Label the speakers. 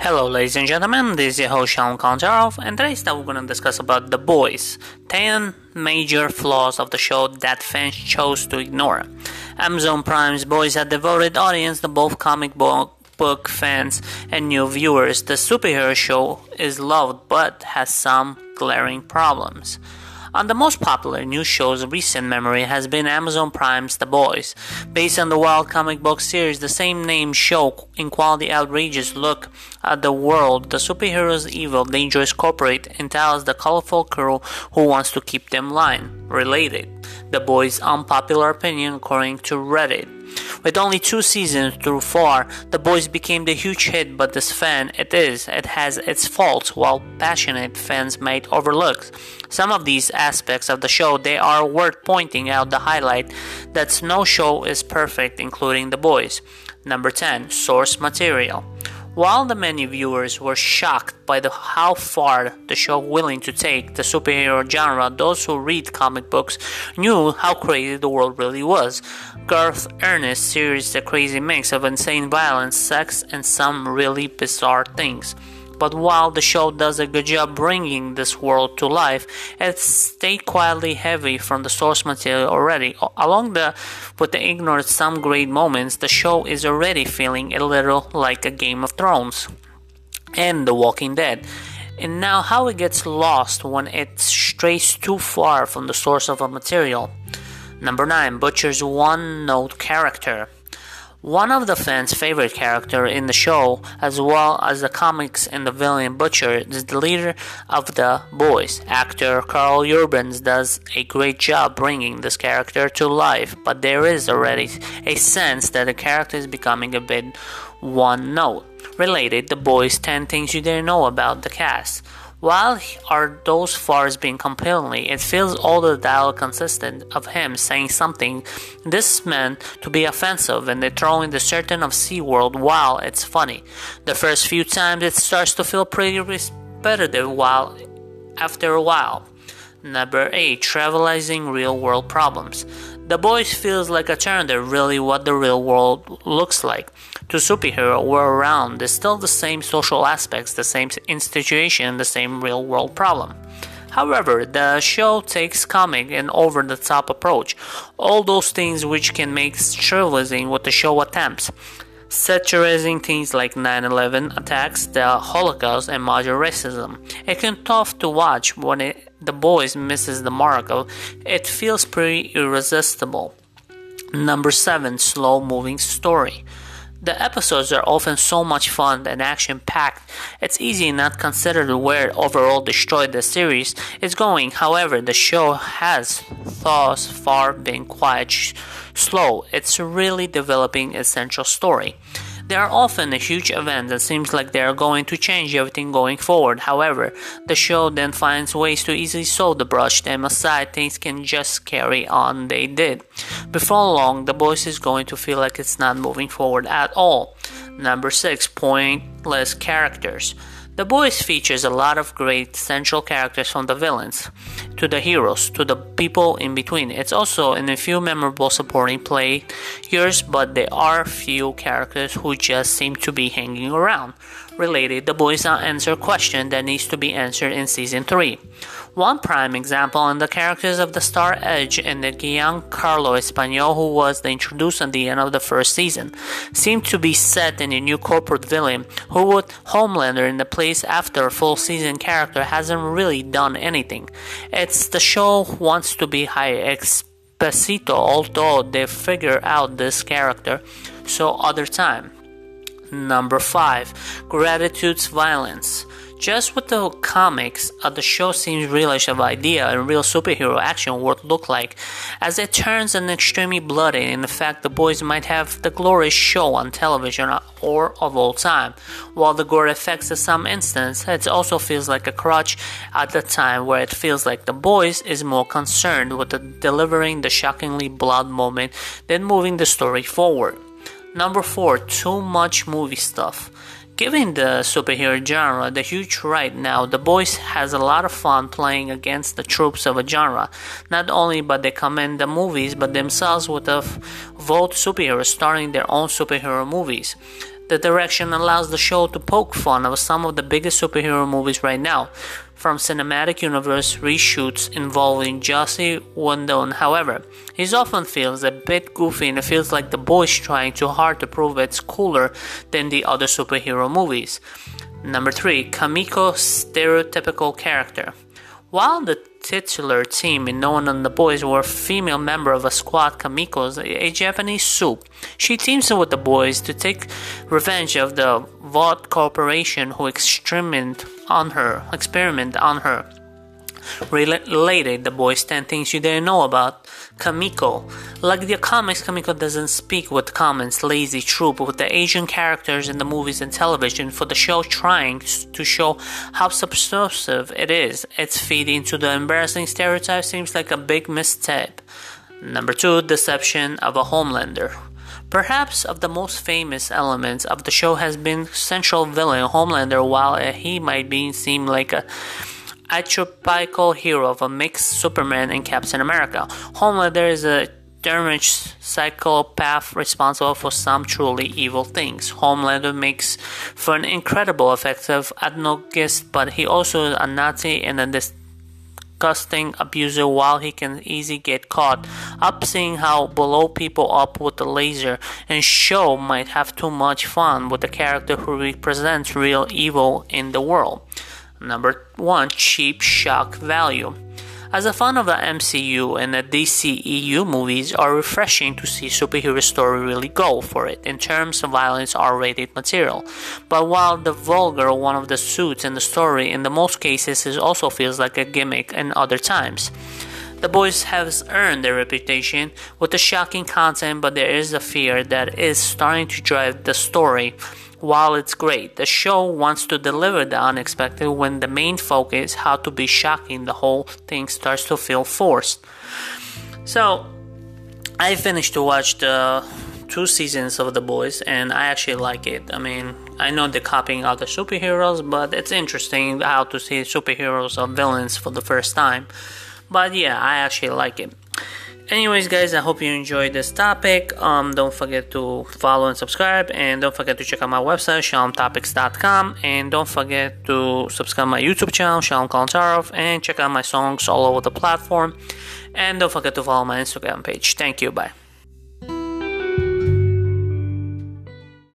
Speaker 1: Hello, ladies and gentlemen. This is your host Sean Kalantarov, and today we're to discuss about The Boys, 10 major flaws of the show that fans chose to ignore. Amazon Prime's Boys had devoted audience to both comic book book fans and new viewers. The superhero show is loved but has some glaring problems. On the most popular new show's of recent memory has been Amazon Prime's The Boys. Based on the wild comic book series, the same name show in quality outrageous look at the world, the superheroes evil, dangerous corporate entails the colorful crew who wants to keep them line related. The Boys' unpopular opinion according to Reddit. With only two seasons through four, The Boys became the huge hit, but this fan, it is, it has its faults, while passionate fans might overlook some of these aspects of the show. They are worth pointing out the highlight that no show is perfect, including The Boys. Number 10, source material. While the many viewers were shocked by the, how far the show willing to take the superhero genre, those who read comic books knew how crazy the world really was. Garth Ennis series the crazy mix of insane violence, sex, and some really bizarre things. But while the show does a good job bringing this world to life, it stayed quietly heavy from the source material already. Along the with the ignored some great moments, the show is already feeling a little like a Game of Thrones and The Walking Dead. And now how it gets lost when it strays too far from the source of a material. Number 9. Butcher's one note character. One of the fans' favorite character in the show, as well as the comics and the villain Butcher, is the leader of the boys. Actor Karl Urban does a great job bringing this character to life, but there is already a sense that the character is becoming a bit one note. Related, the boys 10 things you didn't know about the cast. While are those fars being compellingly, it feels all the dialogue consistent of him saying something this meant to be offensive and they throw in the certain of SeaWorld while it's funny. The first few times it starts to feel pretty repetitive while after a while. Number 8. Trivializing real world problems. The Boys feels like a that really what the real world looks like. To superhero we're around, there's still the same social aspects, the same institution, the same real world problem. However, the show takes comic and over the top approach, all those things which can make trivializing what the show attempts satirizing things like 9/11 attacks, the Holocaust, and modern racism. It can tough to watch when it, the boys misses the mark. It feels pretty irresistible. Number seven, slow moving story. The episodes are often so much fun and action packed, it's easy not to consider where overall destroyed the series is going. However, the show has thus far been quite slow. It's really developing a central story. They are often a huge event that seems like they are going to change everything going forward. However, the show then finds ways to easily sew the brush them aside. Things can just carry on they did. Before long, the boys is going to feel like it's not moving forward at all. Number 6. Pointless characters. The Boys features a lot of great central characters from the villains to the heroes to the people in between. It's also in a few memorable supporting players, but there are few characters who just seem to be hanging around. Related, the Boys answer question that needs to be answered in season 3. One prime example in the characters of the Stan Edgar and the Giancarlo Esposito, who was the introduced at the end of the first season, seemed to be set in a new corporate villain who would Homelander in the place after a full season character hasn't really done anything. It's the show wants to be high expecito, although they figure out this character so other time. Number 5. Gratitude's Violence. Just with the comics, uh, the show seems realish of idea and real superhero action would look like, as it turns an extremely bloody. In fact, the boys might have the glorious show on television or of all time. While the gore effects in some instances, it also feels like a crutch at the time where it feels like the boys is more concerned with the delivering the shockingly blood moment than moving the story forward. Number 4. Too much movie stuff. Given the superhero genre, the huge right now, the boys has a lot of fun playing against the tropes of a genre. Not only but they commend the movies, but themselves with a vote superheroes starring their own superhero movies. The direction allows the show to poke fun of some of the biggest superhero movies right now, from cinematic universe reshoots involving Joss Whedon. However, he often feels a bit goofy and it feels like the boys trying too hard to prove it's cooler than the other superhero movies. Number 3. Kimiko stereotypical character. While the titular team One and the Boys were a female member of a squad Kimiko's a Japanese soup. She teams with the boys to take revenge of the Vought Corporation who experiment on her experiment on her related the boys 10 things you didn't know about Kimiko. Like the comics, Kimiko doesn't speak with comments, lazy troop with the Asian characters in the movies and television for the show trying to show how subversive it is. Its feeding to the embarrassing stereotype seems like a big misstep. Number 2. Deception of a Homelander. Perhaps of the most famous elements of the show has been central villain Homelander while he might be seem like a archetypical hero of a mixed Superman and Captain America. Homelander is a deranged psychopath responsible for some truly evil things. Homelander makes for an incredible effective antagonist, but he also is a Nazi and a disgusting abuser while he can easily get caught up seeing how blow people up with a laser and show might have too much fun with a character who represents real evil in the world. Number one, cheap shock value. As a fan of the MCU and the DCEU movies are refreshing to see superhero story really go for it in terms of violence R-rated material. But while the vulgar one of the suits in the story in the most cases it also feels like a gimmick in other times. The boys have earned their reputation with the shocking content, but there is a fear that is starting to drive the story while it's great, the show wants to deliver the unexpected when the main focus how to be shocking, the whole thing starts to feel forced. So, I finished to watch the two seasons of The Boys and I actually like it. I mean, I know they're copying other superheroes, but it's interesting how to see superheroes or villains for the first time. But yeah, I actually like it anyways guys i hope you enjoyed this topic. Um don't forget to follow and subscribe and don't forget to check out my website shalomtopics.com and don't forget to subscribe my youtube channel shalom Kalantarov, and check out my songs all over the platform. And don't forget to follow my instagram page. Thank you. Bye